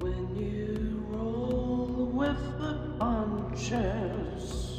when you roll with the punches.